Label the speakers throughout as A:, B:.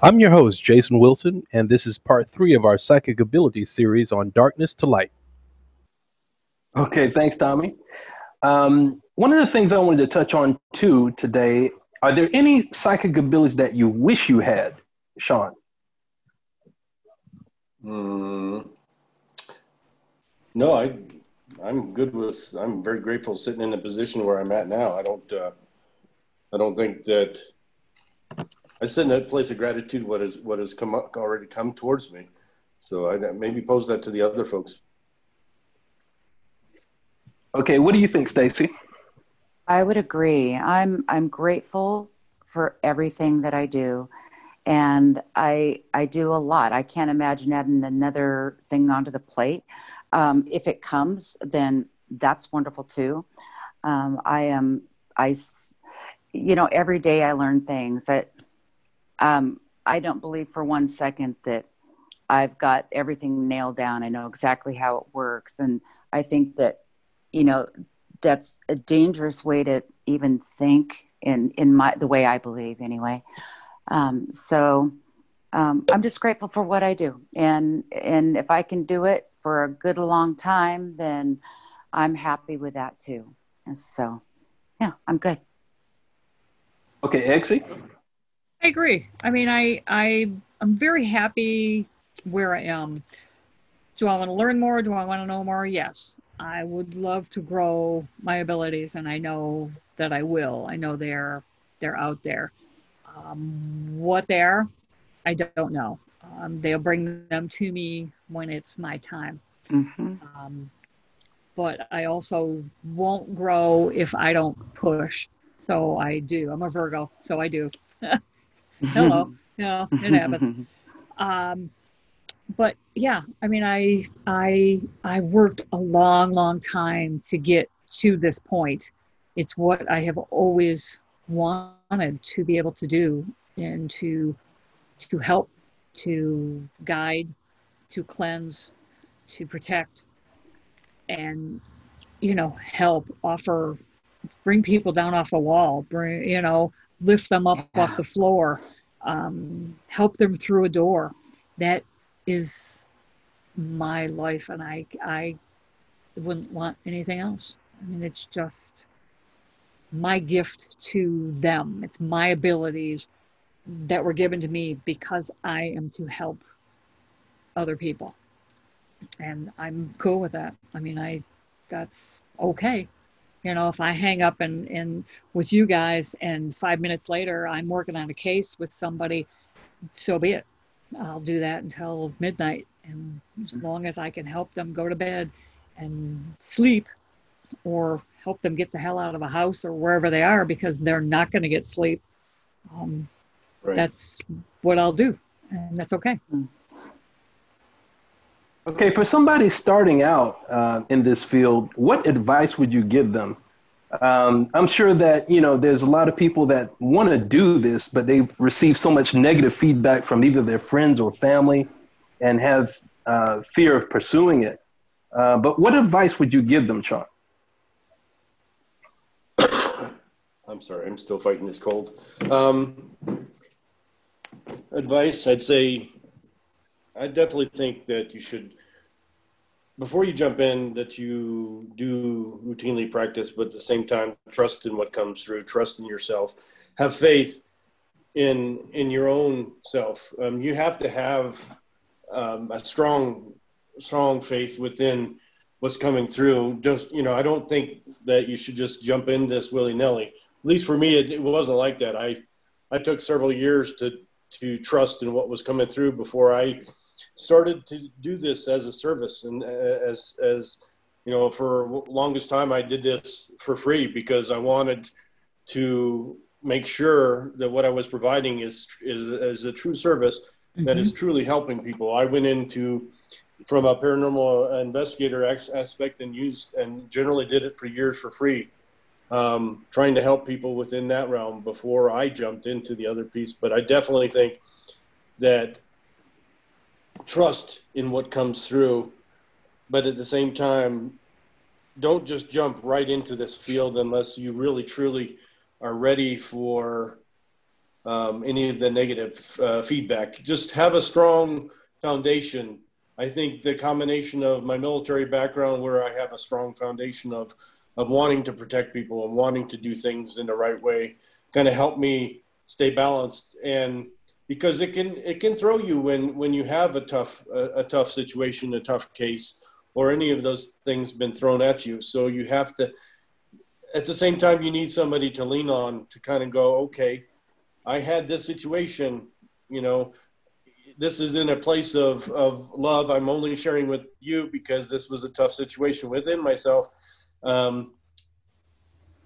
A: I'm your host, Jason Wilson, and this is part three of our Psychic Ability series on Darkness to Light.
B: Okay, thanks, Tommy. Um, one of the things I wanted to touch on too today are there any psychic abilities that you wish you had, Sean?
C: Mm, no, I, I'm good with. I'm very grateful sitting in the position where I'm at now. I don't. Uh, I don't think that I sit in that place of gratitude. What has what has come up, already come towards me. So I maybe pose that to the other folks.
B: Okay, what do you think, Stacy?
D: I would agree. I'm I'm grateful for everything that I do, and I I do a lot. I can't imagine adding another thing onto the plate. Um, if it comes, then that's wonderful too. Um, I am I, you know, every day I learn things that um, I don't believe for one second that I've got everything nailed down. I know exactly how it works, and I think that you know that's a dangerous way to even think in in my the way I believe anyway. Um, so um, I'm just grateful for what I do, and and if I can do it for a good long time, then I'm happy with that too. And so, yeah, I'm good.
B: Okay, Exy.
E: I agree. I mean, I I I'm very happy where I am. Do I want to learn more? Do I want to know more? Yes. I would love to grow my abilities, and I know that I will. I know they're they're out there. Um, what they are, I don't know. Um, they'll bring them to me when it's my time. Mm-hmm. Um, but I also won't grow if I don't push. So I do. I'm a Virgo, so I do. Hello. Yeah, it happens. Um, but yeah, I mean, I I I worked a long, long time to get to this point. It's what I have always wanted to be able to do and to to help, to guide, to cleanse, to protect, and you know, help, offer, bring people down off a wall, bring you know, lift them up yeah. off the floor, um, help them through a door. That is my life and I I wouldn't want anything else. I mean it's just my gift to them. It's my abilities that were given to me because I am to help other people. And I'm cool with that. I mean I that's okay. You know, if I hang up and, and with you guys and five minutes later I'm working on a case with somebody, so be it. I'll do that until midnight. And as mm-hmm. long as I can help them go to bed and sleep or help them get the hell out of a house or wherever they are because they're not going to get sleep, um, right. that's what I'll do. And that's okay. Mm.
B: Okay, for somebody starting out uh, in this field, what advice would you give them um, I'm sure that you know there's a lot of people that want to do this, but they receive so much negative feedback from either their friends or family, and have uh, fear of pursuing it. Uh, but what advice would you give them, Sean?
C: I'm sorry, I'm still fighting this cold. Um, advice, I'd say, I definitely think that you should before you jump in that you do routinely practice but at the same time trust in what comes through. Trust in yourself. Have faith in in your own self. Um, you have to have um, a strong strong faith within what's coming through. Just you know i don't think that you should just jump in this willy-nilly. At least for me it, it wasn't like that. I i took several years to to trust in what was coming through before i started to do this as a service and uh, as as you know for longest time i did this for free because i wanted to make sure that what i was providing is is, is a true service mm-hmm. that is mm-hmm. truly helping people i went into from a paranormal investigator aspect and used and generally did it for years for free um, trying to help people within that realm before i jumped into the other piece but i definitely think that trust in what comes through, but at the same time, don't just jump right into this field unless you really truly are ready for um, any of the negative uh, feedback. Just have a strong foundation. I think the combination of my military background, where I have a strong foundation of of wanting to protect people and wanting to do things in the right way, kind of helped me stay balanced. And because it can it can throw you when when you have a tough a, a tough situation, a tough case, or any of those things been thrown at you. So you have to. At the same time, you need somebody to lean on to kind of go, okay, I had this situation, you know, this is in a place of, of love. I'm only sharing with you because this was a tough situation within myself. Um,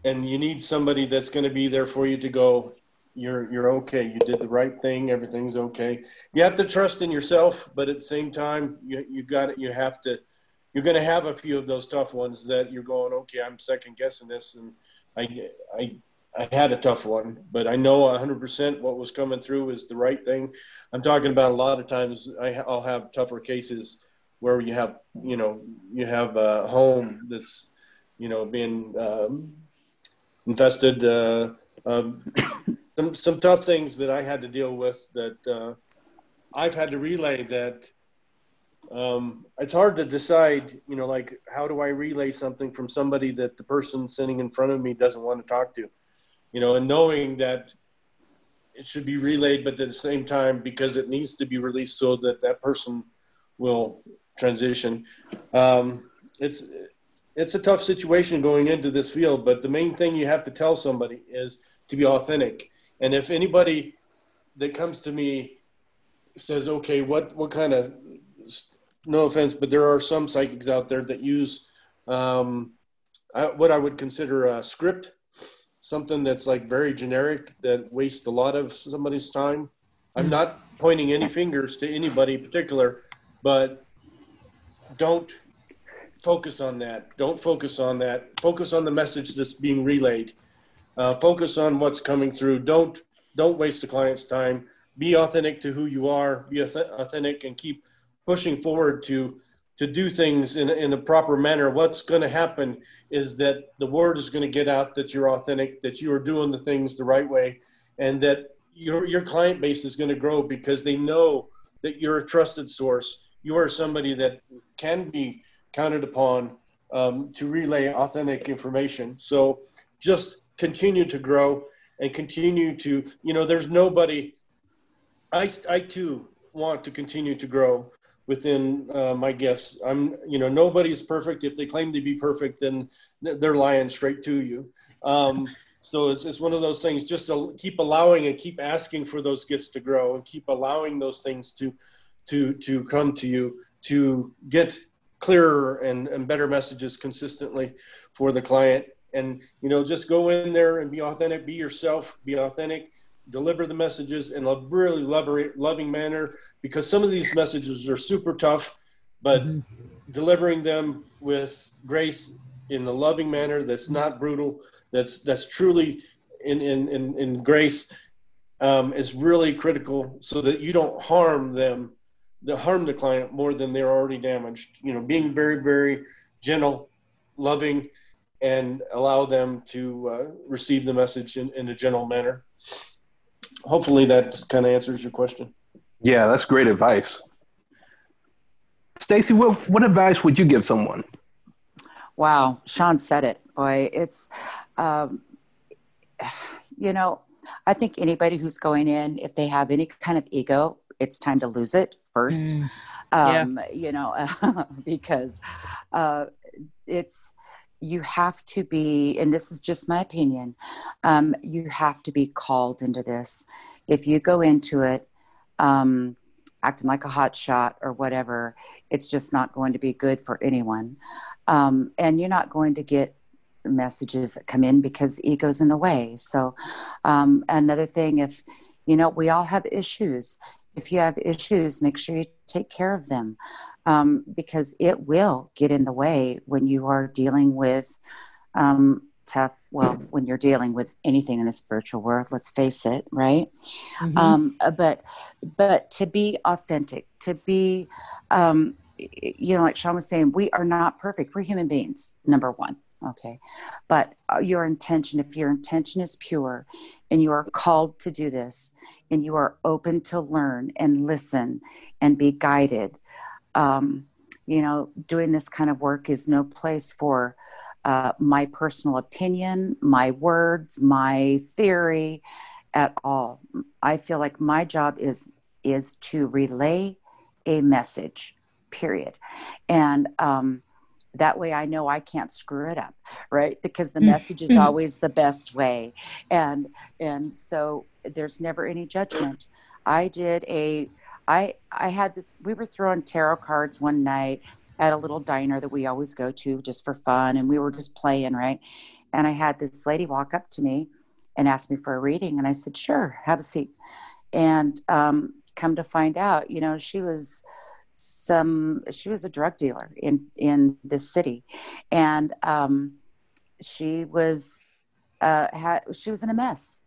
C: and you need somebody that's going to be there for you to go, you're, you're okay. You did the right thing. Everything's okay. You have to trust in yourself, but at the same time, you, you got it. You have to, you're going to have a few of those tough ones that you're going, okay, I'm second guessing this. And I, I, I had a tough one, but I know 100% what was coming through is the right thing. I'm talking about a lot of times I, will have tougher cases where you have, you know, you have a home that's, you know, being um, infested. Uh, um, some some tough things that I had to deal with that uh, I've had to relay that. Um, it's hard to decide, you know, like how do I relay something from somebody that the person sitting in front of me doesn't want to talk to you know, and knowing that it should be relayed, but at the same time, because it needs to be released so that that person will transition. Um, it's it's a tough situation going into this field, but the main thing you have to tell somebody is to be authentic. And if anybody that comes to me says, "Okay, what what kind of no offense, but there are some psychics out there that use um, I, what I would consider a script something that's like very generic that wastes a lot of somebody's time. I'm not pointing any fingers to anybody particular, but don't focus on that. Don't focus on that. Focus on the message that's being relayed. Uh, focus on what's coming through. Don't don't waste the client's time. Be authentic to who you are. Be authentic and keep pushing forward to to do things in, in a proper manner, what's going to happen is that the word is going to get out that you're authentic, that you are doing the things the right way, and that your, your client base is going to grow because they know that you're a trusted source. You are somebody that can be counted upon um, to relay authentic information. So just continue to grow and continue to, you know, there's nobody, I, I too want to continue to grow within uh, my gifts. I'm, you know, nobody's perfect. If they claim to be perfect, then they're lying straight to you. Um, so it's, it's one of those things, just to keep allowing and keep asking for those gifts to grow and keep allowing those things to, to, to come to you to get clearer and, and better messages consistently for the client. And, you know, just go in there and be authentic, be yourself, be authentic, deliver the messages in a really loving manner because some of these messages are super tough, but mm-hmm. delivering them with grace in a loving manner that's not brutal, that's that's truly in in in, in grace um, is really critical so that you don't harm them, the harm the client more than they're already damaged. You know, being very very gentle, loving, and allow them to uh, receive the message in, in a general manner hopefully that kind of answers your question.
B: Yeah, that's great advice. Stacy, what, what advice would you give someone?
D: Wow, Sean said it. Boy, it's, um, you know, I think anybody who's going in, if they have any kind of ego, it's time to lose it first. Mm, um, yeah. You know, because uh, it's, you have to be, and this is just my opinion, um, you have to be called into this. If you go into it um, acting like a hot shot or whatever, it's just not going to be good for anyone. Um, and you're not going to get messages that come in because ego's in the way. So, um, another thing, if you know, we all have issues. If you have issues, make sure you take care of them um, because it will get in the way when you are dealing with um, tough well when you're dealing with anything in the spiritual world let's face it right? Mm-hmm. um, uh, but but to be authentic to be um, you know like sean was saying we are not perfect. We're human beings number one Okay. But uh, your intention, if your intention is pure and you are called to do this and you are open to learn and listen and be guided, um, you know, doing this kind of work is no place for uh, my personal opinion, my words, my theory at all. I feel like my job is is to relay a message, period. And um, that way I know I can't screw it up, right? Because the mm. message is mm. always the best way. And and so there's never any judgment. I did a I I had this we were throwing tarot cards one night at a little diner that we always go to just for fun and we were just playing, right? And I had this lady walk up to me and ask me for a reading and I said, "Sure, have a seat." And um, come to find out, you know, she was some she was a drug dealer in in this city. And um, she was uh, had she was in a mess.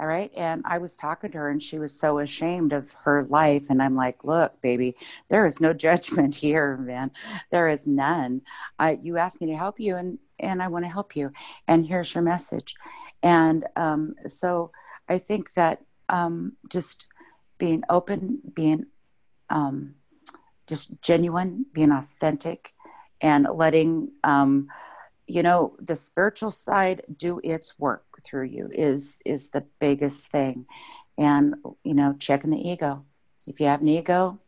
D: All right. And i was talking to her and she was so ashamed of her life. And i'm like look baby there is no judgment here man. There is none. I, you asked me to help you and and i want to help you. And here's your message. And um, so i think that um, just being open being um, just genuine, being authentic, and letting um, you know the spiritual side do its work through you is is the biggest thing, and you know checking the ego. If you have an ego,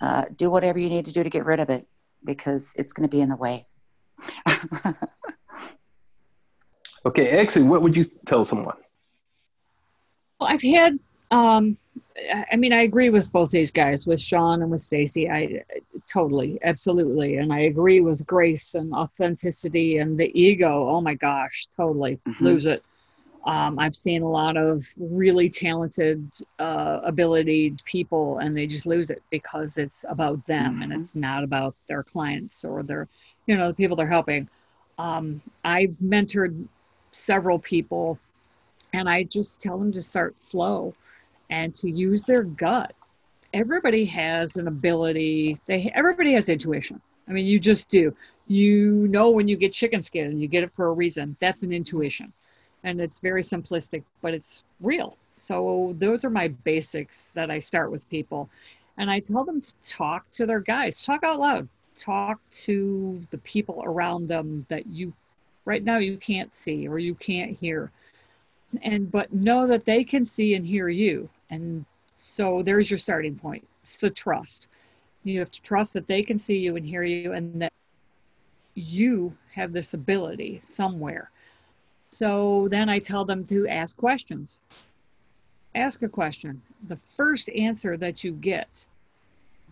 D: uh, do whatever you need to do to get rid of it because it's going to be in the way.
B: okay, Exie, what would you tell someone?
E: Well, I've had um, I mean, I agree with both these guys, with Sean and with Stacy. I totally, absolutely, and I agree with grace and authenticity and the ego. Oh my gosh, totally mm-hmm. lose it. Um, I've seen a lot of really talented, uh, abilitied people, and they just lose it because it's about them mm-hmm. and it's not about their clients or their, you know, the people they're helping. Um, I've mentored several people, and I just tell them to start slow and to use their gut. Everybody has an ability. They everybody has intuition. I mean, you just do. You know when you get chicken skin and you get it for a reason. That's an intuition. And it's very simplistic, but it's real. So those are my basics that I start with people. And I tell them to talk to their guys, talk out loud, talk to the people around them that you right now you can't see or you can't hear. And but know that they can see and hear you and so there's your starting point. It's the trust. You have to trust that they can see you and hear you and that you have this ability somewhere. So then I tell them to ask questions. Ask a question. The first answer that you get,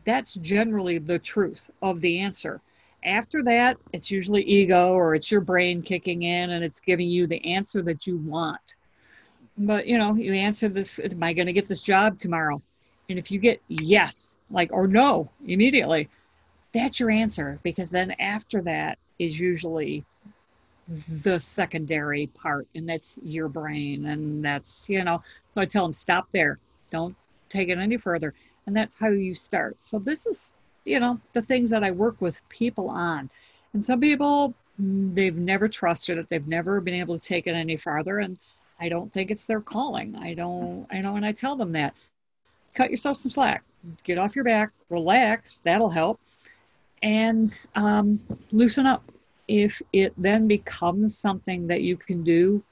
E: that's generally the truth of the answer. After that, it's usually ego or it's your brain kicking in and it's giving you the answer that you want but you know you answer this am i going to get this job tomorrow? And if you get yes like or no immediately that's your answer because then after that is usually the secondary part and that's your brain and that's you know so i tell them stop there. Don't take it any further. And that's how you start. So this is you know the things that i work with people on. And some people mm, they've never trusted it. They've never been able to take it any farther. And I don't think it's their calling. I don't, I know, and I tell them that. Cut yourself some slack. Get off your back, relax. That'll help. And um, loosen up. If it then becomes something that you can do,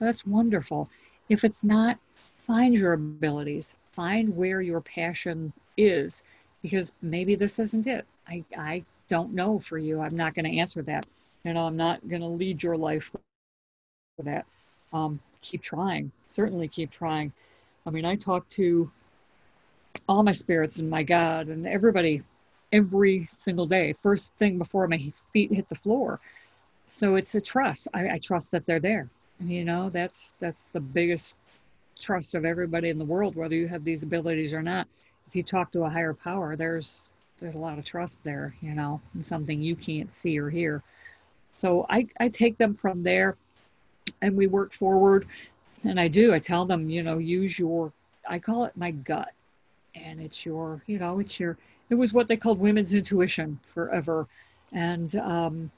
E: that's wonderful. If it's not, find your abilities. Find where your passion is, because maybe this isn't it. I, I don't know for you. I'm not going to answer that. You know, I'm not going to lead your life for that. Um, keep trying. Certainly keep trying. I mean, I talk to all my spirits and my God and everybody every single day, first thing before my feet hit the floor. So it's a trust. I, I trust that they're there. And, you know, that's that's the biggest trust of everybody in the world, whether you have these abilities or not. If you talk to a higher power, there's there's a lot of trust there, you know, in something you can't see or hear. So I, I take them from there and we work forward. And I do, I tell them, you know, use your, I call it my gut. And it's your, you know, it's your, it was what they called women's intuition forever. And um,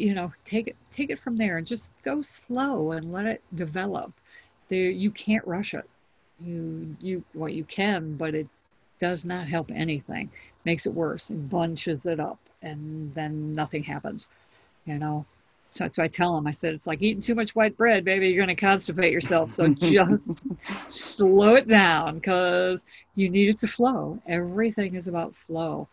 E: you know, take it take it from there and just go slow and let it develop. There, you can't rush it. You you well you can, but it does not help anything. Makes it worse. It bunches it up, and then nothing happens. You know. So I tell them. I said it's like eating too much white bread, baby. You're going to constipate yourself. So just slow it down because you need it to flow. Everything is about flow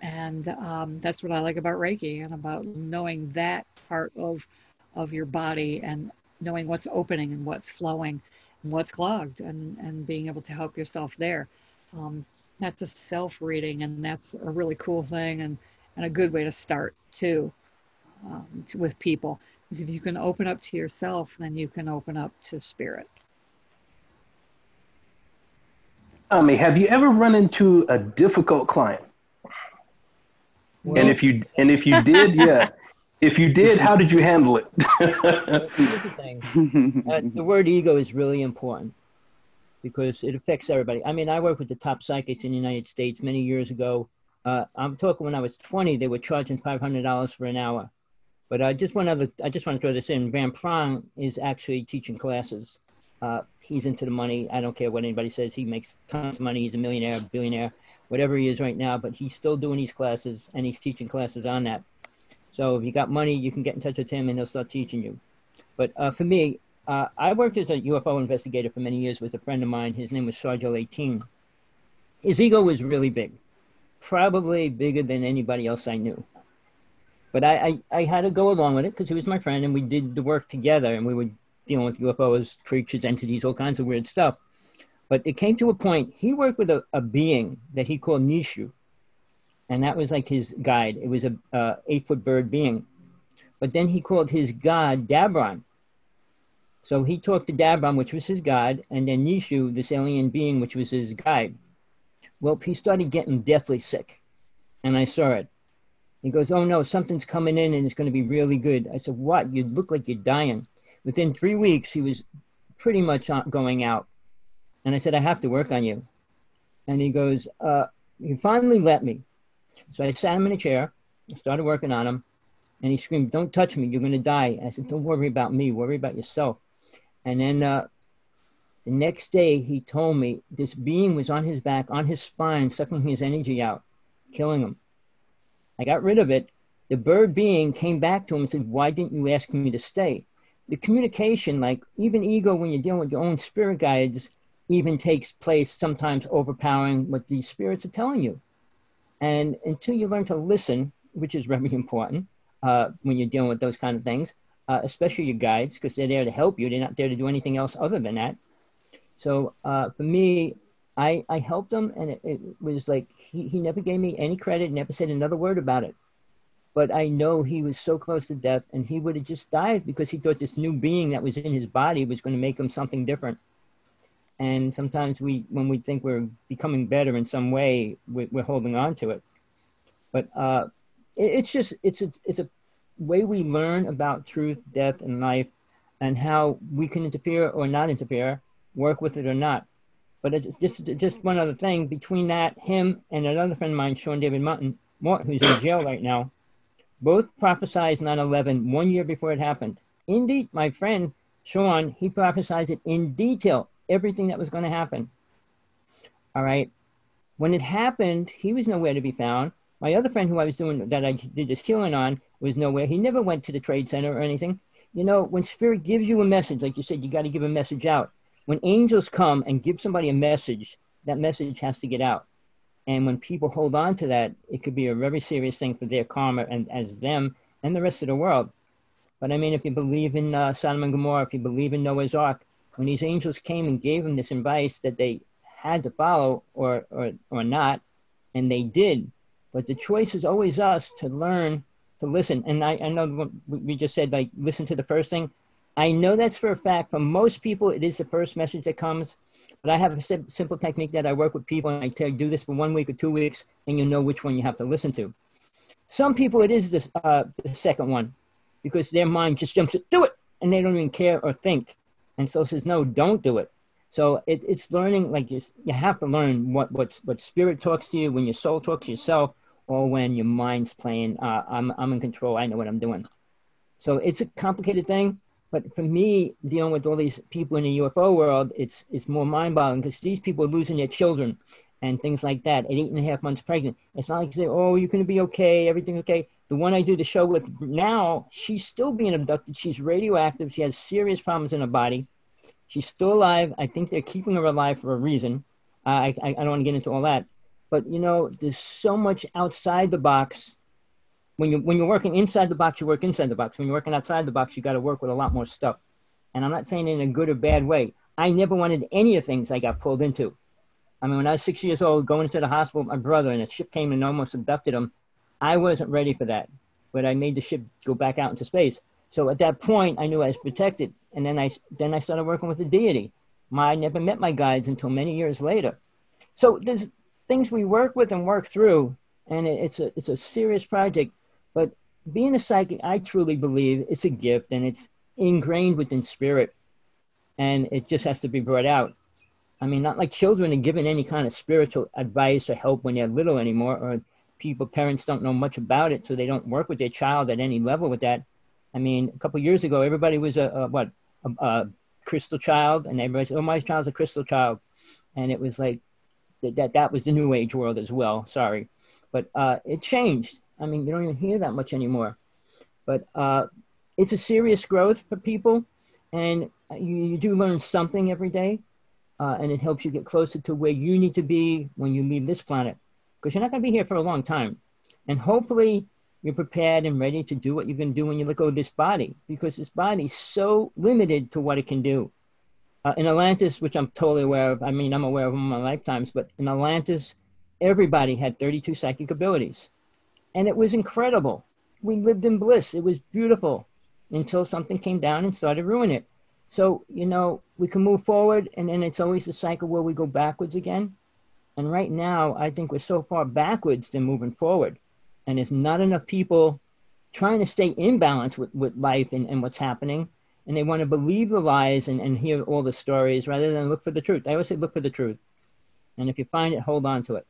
E: and um, that's what I like about Reiki and about knowing that part of of your body and knowing what's opening and what's flowing and what's clogged and and being able to help yourself there. Um, that's a self reading and that's a really cool thing and and a good way to start too um, to, with people because if you can open up to yourself, then you can open up to spirit.
B: Ami, have you ever run into a difficult client? Well, and if you and if you did, yeah. If you did, how did you handle it?
F: Here's the thing. Uh, the word ego is really important because it affects everybody. I mean, I worked with the top psychics in the United States many years ago. Uh, I'm talking when I was 20, they were charging $500 for an hour. But I just want to I just want to throw this in. Van Praagh is actually teaching classes. Uh, he's into the money. I don't care what anybody says. He makes tons of money. He's a millionaire, billionaire whatever he is right now, but he's still doing these classes and he's teaching classes on that. So if you got money, you can get in touch with him and he'll start teaching you. But uh, for me, uh, I worked as a UFO investigator for many years with a friend of mine. His name was Sergio 18. His ego was really big, probably bigger than anybody else I knew. But I, I, I had to go along with it because he was my friend and we did the work together and we were dealing with UFOs, creatures, entities, all kinds of weird stuff. But it came to a point, he worked with a, a being that he called Nishu. And that was like his guide. It was a, a eight foot bird being. But then he called his god Dabron. So he talked to Dabron, which was his god, and then Nishu, this alien being, which was his guide. Well, he started getting deathly sick. And I saw it. He goes, Oh no, something's coming in and it's going to be really good. I said, What? You look like you're dying. Within three weeks, he was pretty much going out. And I said, I have to work on you. And he goes, uh, he finally let me. So I sat him in a chair, started working on him, and he screamed, Don't touch me, you're going to die. I said, Don't worry about me, worry about yourself. And then uh, the next day, he told me this being was on his back, on his spine, sucking his energy out, killing him. I got rid of it. The bird being came back to him and said, Why didn't you ask me to stay? The communication, like even ego, when you're dealing with your own spirit guides, even takes place sometimes overpowering what these spirits are telling you. And until you learn to listen, which is very important uh, when you're dealing with those kind of things, uh, especially your guides, because they're there to help you. They're not there to do anything else other than that. So uh, for me, I, I helped him, and it, it was like he, he never gave me any credit, never said another word about it. But I know he was so close to death, and he would have just died because he thought this new being that was in his body was going to make him something different. And sometimes we when we think we're becoming better in some way we, are holding on to it. But uh, it, it's just it's a it's a way we learn about truth death and life and how we can interfere or not interfere work with it or not but it's just just one other thing between that him and another friend of mine sean david martin who's in jail right now both prophesized 9-11 one year before it happened indeed my friend sean he prophesied it in detail everything that was going to happen. All right. When it happened, he was nowhere to be found. My other friend who I was doing that I did this healing on was nowhere. He never went to the trade center or anything. You know, when spirit gives you a message, like you said, you got to give a message out. When angels come and give somebody a message, that message has to get out. And when people hold on to that, it could be a very serious thing for their karma and as them and the rest of the world. But I mean, if you believe in uh, Sodom and Gomorrah, if you believe in Noah's Ark, when these angels came and gave them this advice that they had to follow or, or, or not, and they did. But the choice is always us to learn to listen. And I, I know we just said, like, listen to the first thing. I know that's for a fact. For most people, it is the first message that comes. But I have a sim- simple technique that I work with people, and I tell do this for one week or two weeks, and you know which one you have to listen to. Some people, it is this, uh, the second one because their mind just jumps to do it, and they don't even care or think and so says no don't do it so it, it's learning like you, you have to learn what what what spirit talks to you when your soul talks to yourself or when your mind's playing uh, I'm, I'm in control i know what i'm doing So it's a complicated thing. But for me, dealing with all these people in the UFO world, it's it's more mind-boggling because these people are losing their children and things like that at eight and a half months pregnant. It's not like say, "Oh, you're going to be okay, everything's okay." The one I do the show with now, she's still being abducted. She's radioactive. She has serious problems in her body. She's still alive. I think they're keeping her alive for a reason. Uh, I, I, I don't want to get into all that. But, you know, there's so much outside the box. When, you, when you're working inside the box, you work inside the box. When you're working outside the box, you got to work with a lot more stuff. And I'm not saying in a good or bad way. I never wanted any of the things I got pulled into. I mean, when I was six years old, going to the hospital with my brother, and a ship came and almost abducted him, I wasn't ready for that. But I made the ship go back out into space. So at that point, I knew I was protected. And then I, then I started working with the deity. My, I never met my guides until many years later. So there's things we work with and work through, and it's a, it's a serious project. But being a psychic, I truly believe it's a gift and it's ingrained within spirit. And it just has to be brought out. I mean, not like children are given any kind of spiritual advice or help when they're little anymore, or people, parents don't know much about it, so they don't work with their child at any level with that. I mean, a couple years ago, everybody was a, a what a, a, crystal child, and everybody said, "Oh, my child's a crystal child," and it was like that. That, that was the new age world as well. Sorry, but uh, it changed. I mean, you don't even hear that much anymore. But uh, it's a serious growth for people, and you, you do learn something every day, uh, and it helps you get closer to where you need to be when you leave this planet, because you're not going to be here for a long time, and hopefully you're prepared and ready to do what you're going to do when you let go of this body because this body is so limited to what it can do. Uh, in Atlantis, which I'm totally aware of, I mean, I'm aware of in my lifetimes, but in Atlantis, everybody had 32 psychic abilities. And it was incredible. We lived in bliss. It was beautiful until something came down and started ruining it. So, you know, we can move forward, and then it's always a cycle where we go backwards again. And right now, I think we're so far backwards than moving forward and there's not enough people trying to stay in balance with, with life and, and what's happening and they want to believe the lies and, and hear all the stories rather than look for the truth i always say look for the truth and if you find it hold on to it